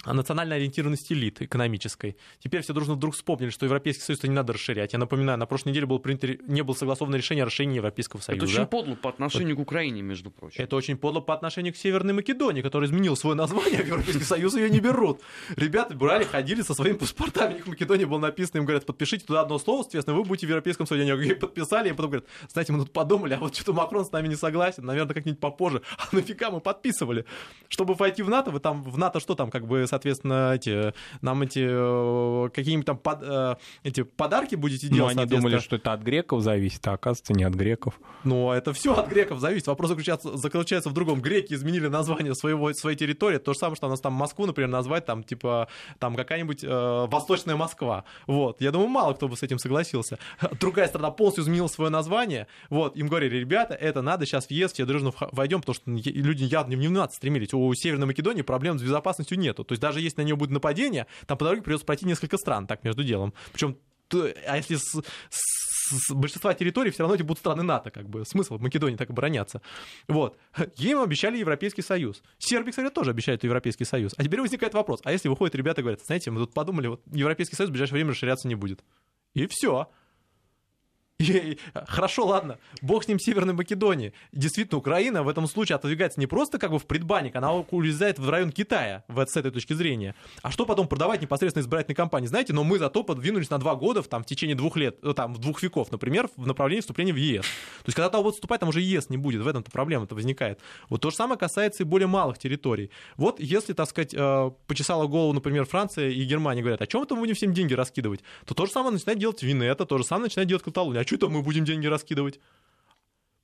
национально ориентированности элиты экономической. Теперь все дружно вдруг вспомнили, что Европейский Союз не надо расширять. Я напоминаю, на прошлой неделе было принято, не было согласовано решение о расширении Европейского Союза. Это очень подло по отношению вот. к Украине, между прочим. Это очень подло по отношению к Северной Македонии, которая изменила свое название, а в Европейский Союз ее не берут. Ребята брали, ходили со своими паспортами, у них в Македонии было написано, им говорят, подпишите туда одно слово, соответственно, вы будете в Европейском Союзе. Они подписали, и потом говорят, знаете, мы тут подумали, а вот что-то Макрон с нами не согласен, наверное, как-нибудь попозже. А нафига мы подписывали? Чтобы войти в НАТО, вы там в НАТО что там, как бы соответственно, эти, нам эти э, какие-нибудь там под, э, эти подарки будете Ну, делать. они думали, что это от греков зависит, а оказывается не от греков. Ну, это все от греков зависит. Вопрос заключается, заключается в другом. Греки изменили название своего, своей территории. То же самое, что у нас там Москву, например, назвать там, типа, там какая-нибудь э, Восточная Москва. Вот. Я думаю, мало кто бы с этим согласился. Другая страна полностью изменила свое название. Вот. Им говорили, ребята, это надо сейчас в ЕС, все дружно войдем, потому что люди явно не в НАТО стремились. У Северной Македонии проблем с безопасностью нету. То есть даже если на нее будет нападение, там по дороге придется пройти несколько стран, так между делом. Причем а если с, с- с большинства территорий все равно эти будут страны НАТО, как бы смысл в Македонии так обороняться. Вот. Им обещали Европейский Союз. Сербия, кстати, тоже обещает Европейский Союз. А теперь возникает вопрос, а если выходят ребята и говорят, знаете, мы тут подумали, вот Европейский Союз в ближайшее время расширяться не будет. И все. Хорошо, ладно, бог с ним Северной Македонии. Действительно, Украина в этом случае отодвигается не просто как бы в предбанник, она улезает в район Китая в, с этой точки зрения. А что потом продавать непосредственно избирательной кампании? Знаете, но мы зато подвинулись на два года, в, там, в течение двух лет, ну, там, в двух веков, например, в направлении вступления в ЕС. То есть, когда там вот вступать, там уже ЕС не будет, в этом-то проблема-то возникает. Вот то же самое касается и более малых территорий. Вот если, так сказать, э, почесала голову, например, Франция и Германия говорят, о чем это мы будем всем деньги раскидывать, то то же самое начинает делать Винета, то же самое начинает делать Каталония. Что это мы будем деньги раскидывать?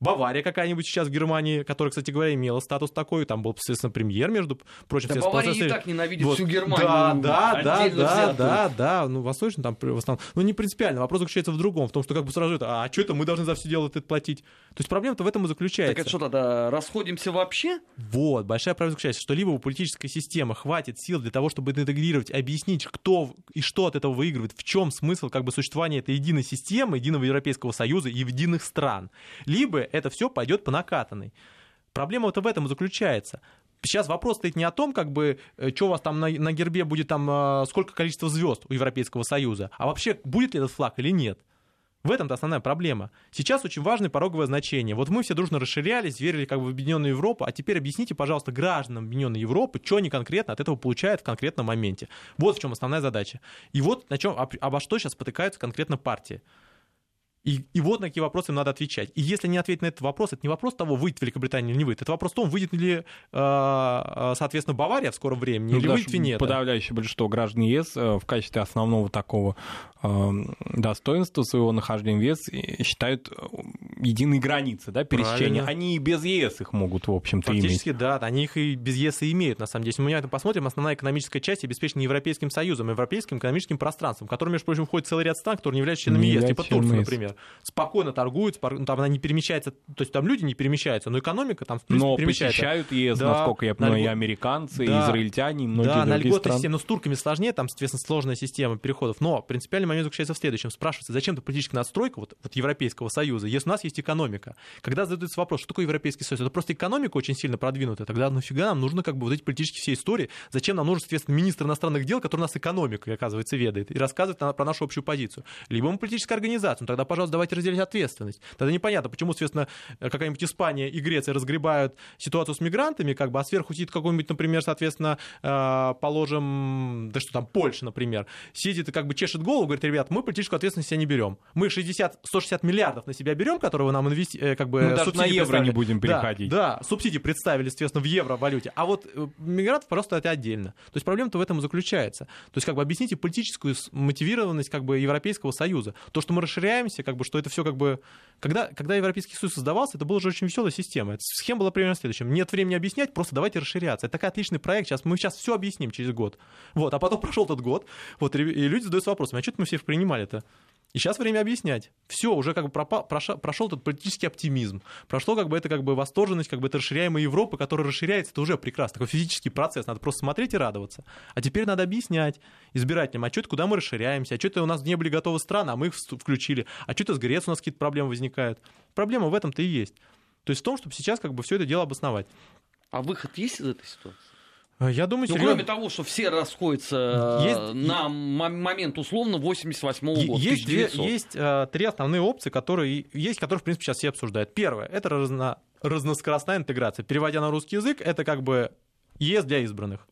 Бавария какая-нибудь сейчас в Германии, которая, кстати говоря, имела статус такой, там был, соответственно, премьер, между прочим. Да Бавария и так ненавидит Вот. всю Германию. Да, да, да, да, да, да. Ну, восточно там в основном. Ну, не принципиально. Вопрос заключается в другом, в том, что как бы сразу это, а что это мы должны за все дело это платить? То есть проблема-то в этом и заключается. Так это что тогда, расходимся вообще? Вот, большая проблема заключается, что либо у политической системы хватит сил для того, чтобы интегрировать, объяснить, кто и что от этого выигрывает, в чем смысл как бы существования этой единой системы, единого Европейского Союза и единых стран. Либо это все пойдет по накатанной. Проблема вот в этом и заключается. Сейчас вопрос стоит не о том, как бы, что у вас там на, на гербе будет там, э, сколько количества звезд у Европейского Союза, а вообще будет ли этот флаг или нет. В этом-то основная проблема. Сейчас очень важное пороговое значение. Вот мы все дружно расширялись, верили как бы в Объединенную Европу, а теперь объясните, пожалуйста, гражданам Объединенной Европы, что они конкретно от этого получают в конкретном моменте. Вот в чем основная задача. И вот на чем, об- обо что сейчас потыкаются конкретно партии. И, и вот на какие вопросы им надо отвечать. И если не ответить на этот вопрос, это не вопрос того, выйдет Великобритания или не выйдет. Это вопрос в том, выйдет ли, э, соответственно, Бавария в скором времени, Ну, или выйдет Венета. Подавляющее большинство граждан ЕС э, в качестве основного такого э, достоинства своего нахождения в ЕС э, считают э, единой границы, да, пересечения. Правильно. Они и без ЕС их могут, в общем-то, иметь. Фактически, да, они их и без ЕС и имеют, на самом деле. Если мы на это посмотрим, основная экономическая часть обеспечена Европейским Союзом, Европейским экономическим пространством, в котором, между прочим, входит целый ряд стран, которые не являются членами Не ЕС, типа ЕС. например. Спокойно торгуют, ну, там она не перемещается, то есть там люди не перемещаются, но экономика там, в принципе, Но перемещается. посещают ЕС, Да, насколько я на понимаю, и льгот- американцы, и Да. израильтяне, и многие да, на другие льготной страны. системе, но с турками сложнее, там, соответственно, сложная система переходов. Но принципиальный момент заключается в следующем. Спрашивается, зачем-то политическая надстройка вот, вот Европейского Союза, если у нас есть экономика? Когда задается вопрос, что такое Европейский Союз? Это просто экономика очень сильно продвинутая. Тогда нафига нам нужно как бы вот эти политические все истории? Зачем нам нужен, соответственно, министр иностранных дел, который у нас экономикой, оказывается, ведает и рассказывает на- про нашу общую позицию? Либо мы политическая организация, ну тогда, пожалуйста, давайте разделить ответственность. Тогда непонятно, почему, соответственно, какая-нибудь Испания и Греция разгребают ситуацию с мигрантами, как бы, а сверху сидит какой-нибудь, например, соответственно, э, положим, да что там, Польша, например, сидит и как бы чешет голову, говорит, ребят, мы политическую ответственность себя не берем. Мы 60, 160 миллиардов на себя берем, которые вы нам инвести... э, как бы, Мы даже на евро не будем Да, переходить. Да, субсидии представили, соответственно, в евро-валюте. А вот э, мигрантов просто это отдельно. То есть проблема-то в этом и заключается. То есть как бы объясните политическую мотивированность как бы Европейского Союза. То, что мы расширяемся, как бы, что это все как бы... Когда, когда Европейский Союз создавался, это была же очень веселая система. Эта Схема была примерно следующая. Нет времени объяснять, просто давайте расширяться. Это такой отличный проект. Сейчас мы сейчас все объясним через год. Вот, а потом прошел этот год, вот, и люди задаются вопросом, а что мы все принимали-то? И сейчас время объяснять. Все, уже как бы пропа- проша- прошел этот политический оптимизм. Прошло как бы это как бы восторженность, как бы это расширяемая Европа, которая расширяется, это уже прекрасно. Такой физический процесс. Надо просто смотреть и радоваться. А теперь надо объяснять избирателям, а что это, куда мы расширяемся, а что это у нас не были готовы страны, а мы их включили, а что это с Грецией у нас какие-то проблемы возникают. Проблема в этом-то и есть. То есть в том, чтобы сейчас как бы все это дело обосновать. А выход есть из этой ситуации? Э, Я думаю, Ну, кроме того, что все расходятся э, Есть- на момент условно 88 Е- года, Есть, две- 1900. есть э, три основные опции, которые есть, которые, в принципе, сейчас все обсуждают. Первое — это разно, разноскоростная интеграция. Переводя на русский язык, это как бы ЕС для избранных.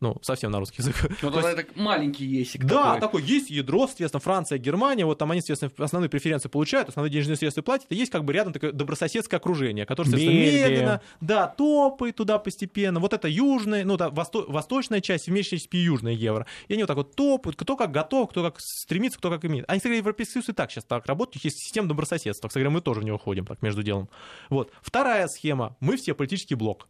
Ну, совсем на русский язык. Ну, тогда это маленький есик Да, такой. такой есть ядро, соответственно, Франция, Германия, вот там они, соответственно, основные преференции получают, основные денежные средства платят, и есть как бы рядом такое добрососедское окружение, которое, соответственно, Бельгия. медленно, да, топает туда постепенно, вот это южная, ну, да, восто- восточная часть, вместе и южная евро, и они вот так вот топают, кто как готов, кто как стремится, кто как имеет. Они, кстати, Европейский Союз и так сейчас так работают, есть система добрососедства, кстати, мы тоже в него ходим, так, между делом. Вот. Вторая схема, мы все политический блок.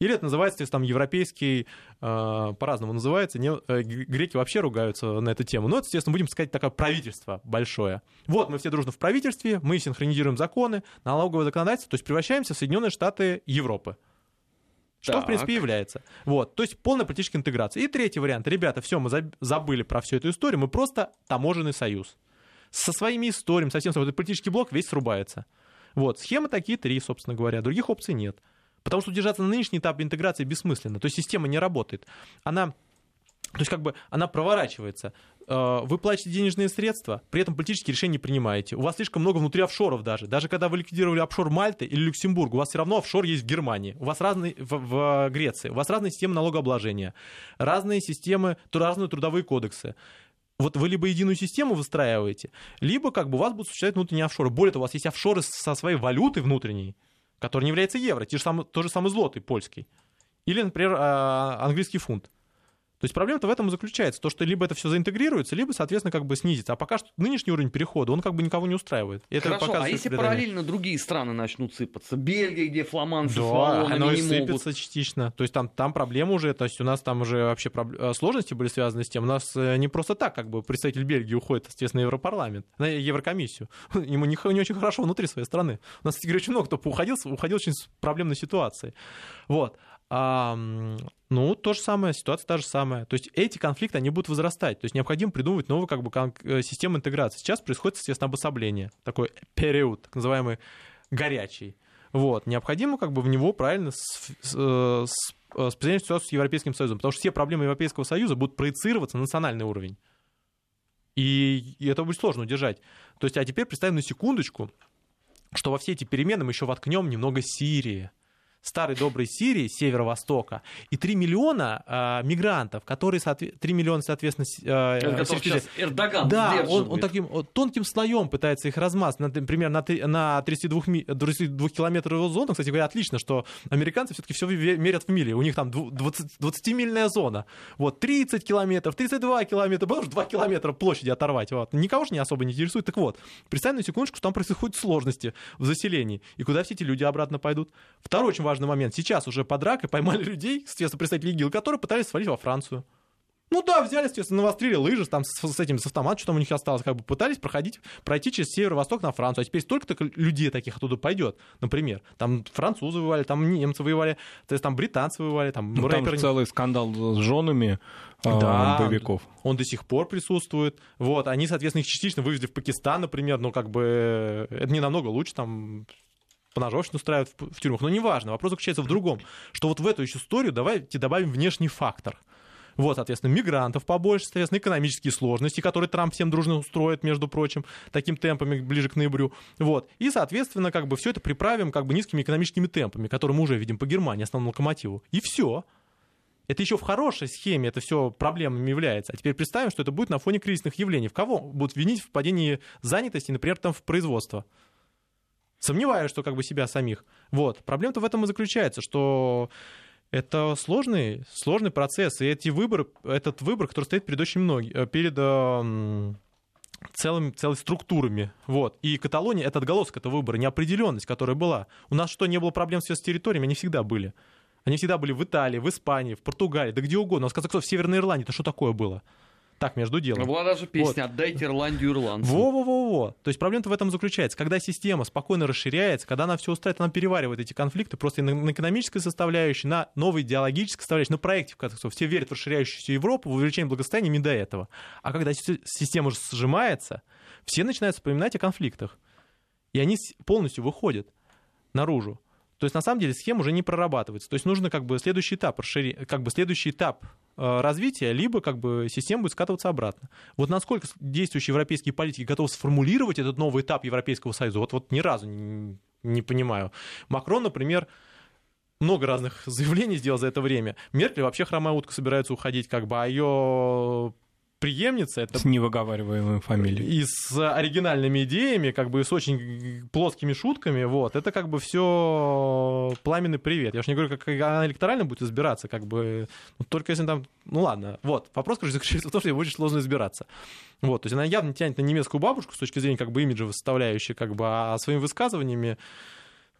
Или это называется, есть там европейский, э, по-разному называется, не, э, греки вообще ругаются на эту тему. Но это, естественно, будем сказать, такое правительство большое. Вот, мы все дружно в правительстве, мы синхронизируем законы, налоговое законодательство, то есть превращаемся в Соединенные Штаты Европы. Что, Так. в принципе, является. Вот, то есть полная политическая интеграция. И третий вариант. Ребята, все, мы заб- забыли про всю эту историю, мы просто таможенный союз. Со своими историями, совсем свой политический блок весь срубается. Вот, схемы такие три, собственно говоря, других опций нет. Потому что удержаться на нынешней этапе интеграции бессмысленно. То есть система не работает. Она, то есть как бы она проворачивается. Э, Вы платите денежные средства, при этом политические решения не принимаете. У вас слишком много внутри офшоров даже. Даже когда вы ликвидировали офшор Мальты или Люксембург, у вас все равно офшор есть в Германии, у вас разные в, в Греции, у вас разные системы налогообложения, разные системы, разные трудовые кодексы. Вот вы либо единую систему выстраиваете, либо как бы у вас будут существовать внутренние офшоры. Более того, у вас есть офшоры со своей валютой внутренней, который не является евро, те же самые, тот же самый злотый польский. Или, например, а, английский фунт. То есть проблема-то в этом и заключается. То, что либо это все заинтегрируется, либо, соответственно, как бы снизится. А пока что нынешний уровень перехода, он как бы никого не устраивает. Это Хорошо, а если предание. параллельно другие страны начнут сыпаться? Бельгия, где фламандцы Да, оно и не могут. сыпется частично. То есть там, там проблема уже, то есть у нас там уже вообще проб- э, сложности были связаны с тем. У нас э, не просто так, как бы представитель Бельгии уходит, естественно, в Европарламент, на Еврокомиссию. Ему не, не очень хорошо внутри своей страны. У нас, кстати говоря, очень много кто уходил, уходил очень с проблемной ситуации. Вот. А, ну, то же самое, ситуация та же самая. То есть эти конфликты, они будут возрастать. То есть необходимо придумывать новую как бы, кон- э, систему интеграции. Сейчас происходит, естественно, обособление. Такой период, так называемый горячий. Вот. Необходимо как бы в него правильно с, с, э, с, э, специализировать ситуацию с Европейским Союзом. Потому что все проблемы Европейского Союза будут проецироваться на национальный уровень. И это будет сложно удержать. То есть, а теперь представим на секундочку, что во все эти перемены мы еще воткнем немного Сирии. Старой доброй Сирии, северо-востока, и 3 миллиона э, мигрантов, которые, соотве- 3 миллиона, соответственно, с- э, сирийских- сейчас Эрдоган да, он, он таким вот тонким слоем пытается их размазать, на- например, на, на 32, ми- 32 километровую зону. Кстати говоря, отлично, что американцы все-таки все мерят в миле. У них там 20, 20-мильная зона. Вот, 30 километров, 32 километра, потому что 2 километра площади оторвать. Вот. Никого же не особо не интересует. Так вот, представь на секундочку, что там происходят сложности в заселении. И куда все эти люди обратно пойдут? Второй очень важный момент. Сейчас уже под ракой поймали людей, соответственно, представители ИГИЛ, которые пытались свалить во Францию. Ну да, взяли, естественно, навострили лыжи там с, с этим, с автоматом, что там у них осталось, как бы пытались проходить, пройти через северо-восток на Францию. А теперь столько людей таких оттуда пойдет, например. Там французы воевали, там немцы воевали, то есть там британцы воевали, там Ну, там рэперы- же целый скандал с женами а, Да. боевиков. он до сих пор присутствует. Вот, они, соответственно, их частично вывезли в Пакистан, например, но как бы это не намного лучше, там поножовщину устраивают в, в тюрьмах. Но неважно, вопрос заключается в другом, что вот в эту еще историю давайте добавим внешний фактор. Вот, соответственно, мигрантов побольше, соответственно, экономические сложности, которые Трамп всем дружно устроит, между прочим, таким темпами ближе к ноябрю. Вот. И, соответственно, как бы все это приправим как бы низкими экономическими темпами, которые мы уже видим по Германии, основному локомотиву. И все. Это еще в хорошей схеме, это все проблемами является. А теперь представим, что это будет на фоне кризисных явлений. В кого будут винить в падении занятости, например, там в производство? Сомневаюсь, что как бы себя самих. Вот. Проблема-то в этом и заключается, что это сложный, сложный процесс, и эти выборы, этот выбор, который стоит перед очень многими, перед эм, целыми, целыми структурами. Вот. И Каталония — это отголосок этого выбора, неопределенность, которая была. У нас что, не было проблем с территориями? Они всегда были. Они всегда были в Италии, в Испании, в Португалии, да где угодно. А в конце концов, в Северной Ирландии это что такое было? Так, между делом. Была даже песня «Отдайте Ирландию ирландцам». Во-во-во-во. То есть проблема-то в этом заключается. Когда система спокойно расширяется, когда она все устраивает, она переваривает эти конфликты просто на, на экономической составляющей, на новой идеологической составляющей, на проекте, в конце концов. Все верят в расширяющуюся Европу, в увеличение благосостояния не до этого. А когда си- система уже сжимается, все начинают вспоминать о конфликтах. И они полностью выходят наружу. То есть, на самом деле, схема уже не прорабатывается. То есть, нужно как бы следующий этап, расшири... как бы следующий этап э, развития, либо как бы система будет скатываться обратно. Вот насколько действующие европейские политики готовы сформулировать этот новый этап Европейского Союза, вот, вот ни разу не, не понимаю. Макрон, например, много разных заявлений сделал за это время. Меркель вообще хромая утка собирается уходить, как бы, а ее преемница. Это... С невыговариваемой фамилией. И с оригинальными идеями, как бы с очень плоскими шутками, вот. Это как бы все пламенный привет. Я уж не говорю, как она электорально будет избираться, как бы, ну, только если там, ну ладно, вот. Вопрос, короче, заключается в том, что ей очень сложно избираться. Вот, то есть она явно тянет на немецкую бабушку с точки зрения как бы имиджевой составляющей, как бы, а своими высказываниями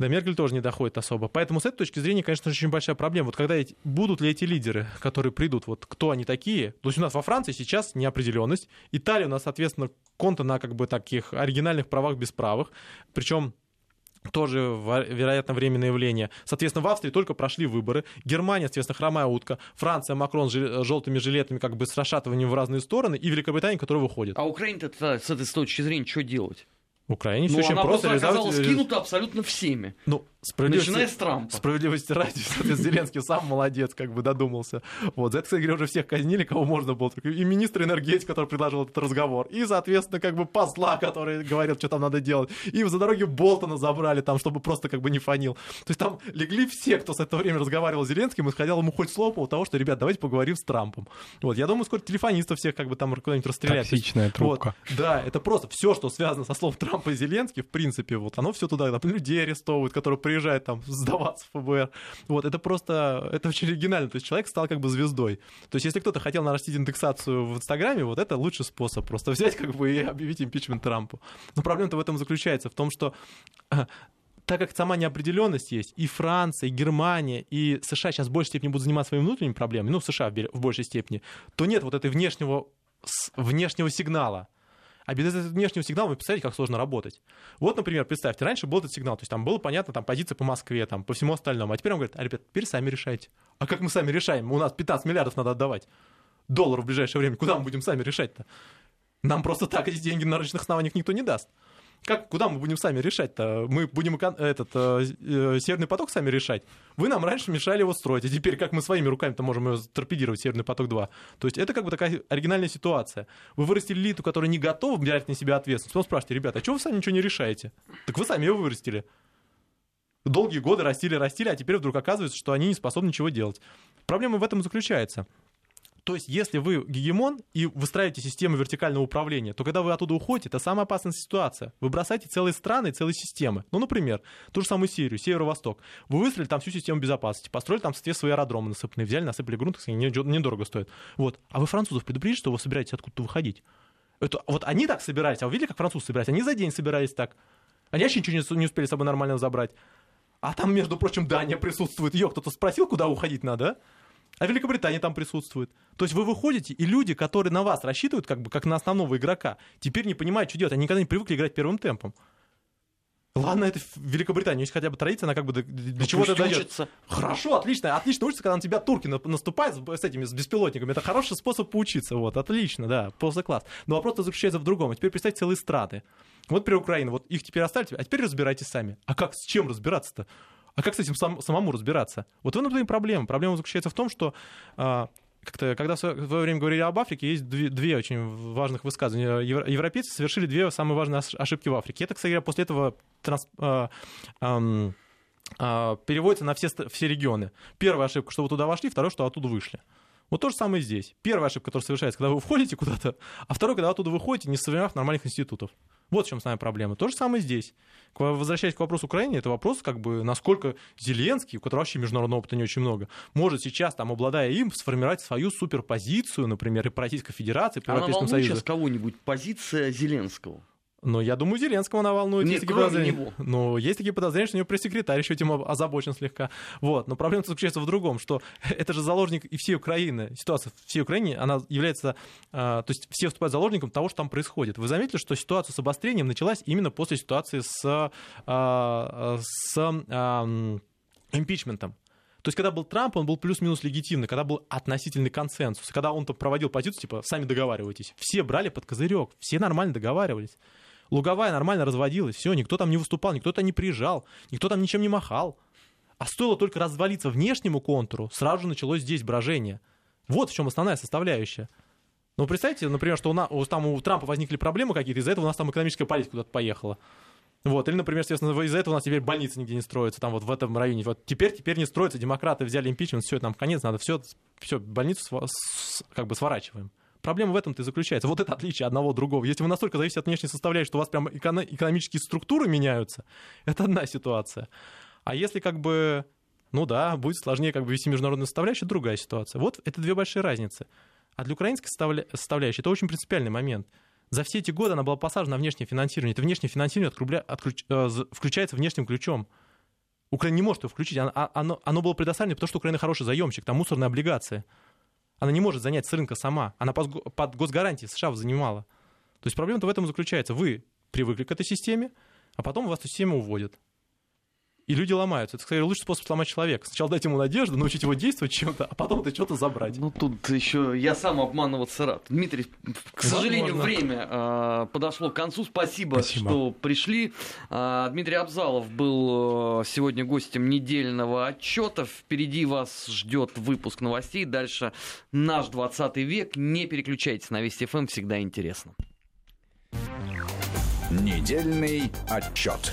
до Меркель тоже не доходит особо. Поэтому с этой точки зрения, конечно, очень большая проблема. Вот когда эти, будут ли эти лидеры, которые придут, вот кто они такие? То есть у нас во Франции сейчас неопределенность. Италия у нас, соответственно, конта на как бы таких оригинальных правах без правых. Причем тоже, вероятно, временное явление. Соответственно, в Австрии только прошли выборы. Германия, соответственно, хромая утка. Франция, Макрон с желтыми жилетами как бы с расшатыванием в разные стороны. И Великобритания, которая выходит. А Украине-то с этой точки зрения что делать? Украине все ну, очень она просто. просто оказалась скинута абсолютно всеми. Ну, справедливости, Начиная с Трампа. Справедливости ради, Зеленский сам молодец, как бы додумался. Вот, за это, кстати говоря, уже всех казнили, кого можно было. И министр энергетики, который предложил этот разговор, и, соответственно, как бы посла, который говорил, что там надо делать. И за дороги Болтона забрали там, чтобы просто как бы не фанил. То есть там легли все, кто с этого времени разговаривал с Зеленским, и сходил ему хоть слово по того, что, ребят, давайте поговорим с Трампом. Вот, я думаю, скоро телефонистов всех как бы там куда-нибудь расстрелять. Токсичная трубка. Вот, да, это просто все, что связано со словом Трампа и Зеленский, в принципе, вот оно все туда, там, людей арестовывают, которые приезжают там сдаваться в ФБР. Вот, это просто, это очень оригинально. То есть человек стал как бы звездой. То есть если кто-то хотел нарастить индексацию в Инстаграме, вот это лучший способ. Просто взять как бы и объявить импичмент Трампу. Но проблема-то в этом заключается, в том, что э, так как сама неопределенность есть, и Франция, и Германия, и США сейчас в большей степени будут заниматься своими внутренними проблемами, ну, в США в большей степени, то нет вот этой внешнего, внешнего сигнала. А без этого внешнего сигнала вы представляете, как сложно работать. Вот, например, представьте, раньше был этот сигнал, то есть там было понятно, там позиция по Москве, там по всему остальному. А теперь он говорит, а, ребят, теперь сами решайте. А как мы сами решаем? У нас 15 миллиардов надо отдавать долларов в ближайшее время. Куда мы будем сами решать-то? Нам просто так эти деньги на рыночных основаниях никто не даст. Как, куда мы будем сами решать-то? Мы будем этот э, э, Северный поток сами решать? Вы нам раньше мешали его строить, а теперь как мы своими руками-то можем его торпедировать, Северный поток-2? То есть это как бы такая оригинальная ситуация. Вы вырастили элиту, которая не готова брать на себя ответственность. Потом спрашиваете, ребята, а чего вы сами ничего не решаете? Так вы сами его вырастили. Долгие годы растили, растили, а теперь вдруг оказывается, что они не способны ничего делать. Проблема в этом и заключается. То есть, если вы гегемон и выстраиваете систему вертикального управления, то когда вы оттуда уходите, это самая опасная ситуация. Вы бросаете целые страны, целые системы. Ну, например, ту же самую Сирию, Северо-Восток. Вы выстроили там всю систему безопасности, построили там, соответственно, свои аэродромы насыпанные, взяли, насыпали грунт, кстати, недорого стоит. Вот. А вы французов предупредите, что вы собираетесь откуда-то выходить? Это, вот они так собирались, а вы видели, как французы собирались? Они за день собирались так. Они вообще ничего не, не успели с собой нормально забрать. А там, между прочим, Дания присутствует. Ее кто-то спросил, куда уходить надо, а? А Великобритания там присутствует. То есть вы выходите, и люди, которые на вас рассчитывают, как бы как на основного игрока, теперь не понимают, что делать. Они никогда не привыкли играть первым темпом. Ладно, это Великобритания, есть хотя бы традиция, она как бы до, до ну, чего-то дойдет. Хорошо, отлично, отлично учится, когда на тебя турки наступают с этими, с беспилотниками. Это хороший способ поучиться, вот, отлично, да, после класс. Но вопрос заключается в другом. А теперь представьте целые страны. Вот, при Украине, вот их теперь оставьте, а теперь разбирайтесь сами. А как, с чем разбираться-то? А как с этим сам, самому разбираться? Вот в этом проблема. Проблема заключается в том, что а, как-то, когда в свое время говорили об Африке, есть две, две очень важных высказывания. Европейцы совершили две самые важные ошибки в Африке. Это, кстати говоря, после этого транс, а, а, а, переводится на все, все регионы. Первая ошибка, что вы туда вошли, второе, что оттуда вышли. Вот то же самое здесь. Первая ошибка, которая совершается, когда вы входите куда-то, а второе, когда оттуда выходите, не сформировав нормальных институтов. Вот в чем самая проблема. То же самое здесь. Возвращаясь к вопросу Украины, это вопрос, как бы, насколько Зеленский, у которого вообще международного опыта не очень много, может сейчас, там, обладая им, сформировать свою суперпозицию, например, и по Российской Федерации, по Европейскому Союзу. сейчас кого-нибудь позиция Зеленского? Но я думаю, Зеленского она волнует. Нет, есть такие подозрения. Него. Но есть такие подозрения, что у него пресс-секретарь еще этим озабочен слегка. Вот. Но проблема заключается в другом, что это же заложник и всей Украины. Ситуация всей Украины, она является... А, то есть все выступают заложником того, что там происходит. Вы заметили, что ситуация с обострением началась именно после ситуации с, а, с импичментом. То есть, когда был Трамп, он был плюс-минус легитимный, когда был относительный консенсус, когда он там проводил позицию, типа, сами договаривайтесь. Все брали под козырек, все нормально договаривались. Луговая нормально разводилась, все, никто там не выступал, никто там не приезжал, никто там ничем не махал. А стоило только развалиться внешнему контуру, сразу же началось здесь брожение. Вот в чем основная составляющая. Ну, представьте, например, что у, нас, там у Трампа возникли проблемы какие-то, из-за этого у нас там экономическая политика куда-то поехала. Вот, или, например, естественно, из-за этого у нас теперь больницы нигде не строятся, там вот в этом районе. Вот теперь, теперь не строятся, демократы взяли импичмент, все, нам конец, надо все, все больницу сва- с, как бы сворачиваем. Проблема в этом-то и заключается. Вот это отличие одного от другого. Если вы настолько зависите от внешней составляющей, что у вас прям эко- экономические структуры меняются, это одна ситуация. А если как бы, ну да, будет сложнее как бы вести международную составляющую, другая ситуация. Вот это две большие разницы. А для украинской составля- составляющей это очень принципиальный момент. За все эти годы она была посажена на внешнее финансирование. Это внешнее финансирование открубля- отключ- э, включается внешним ключом. Украина не может его включить. Оно, а- оно, оно было предоставлено, потому что Украина хороший заемщик, там мусорные облигации. Она не может занять с рынка сама. Она под, го- под госгарантии США занимала. То есть проблема-то в этом заключается. Вы привыкли к этой системе, а потом вас эту систему уводят. И люди ломаются. Это, скорее, лучший способ сломать человека. Сначала дать ему надежду, научить его действовать чем-то, а потом это что-то забрать. Ну, тут еще я сам обманываться рад. Дмитрий, к сожалению, Возможно. время э, подошло к концу. Спасибо, Спасибо. что пришли. А, Дмитрий Абзалов был э, сегодня гостем недельного отчета. Впереди вас ждет выпуск новостей. Дальше наш 20 век. Не переключайтесь на Вести ФМ, всегда интересно. Недельный отчет.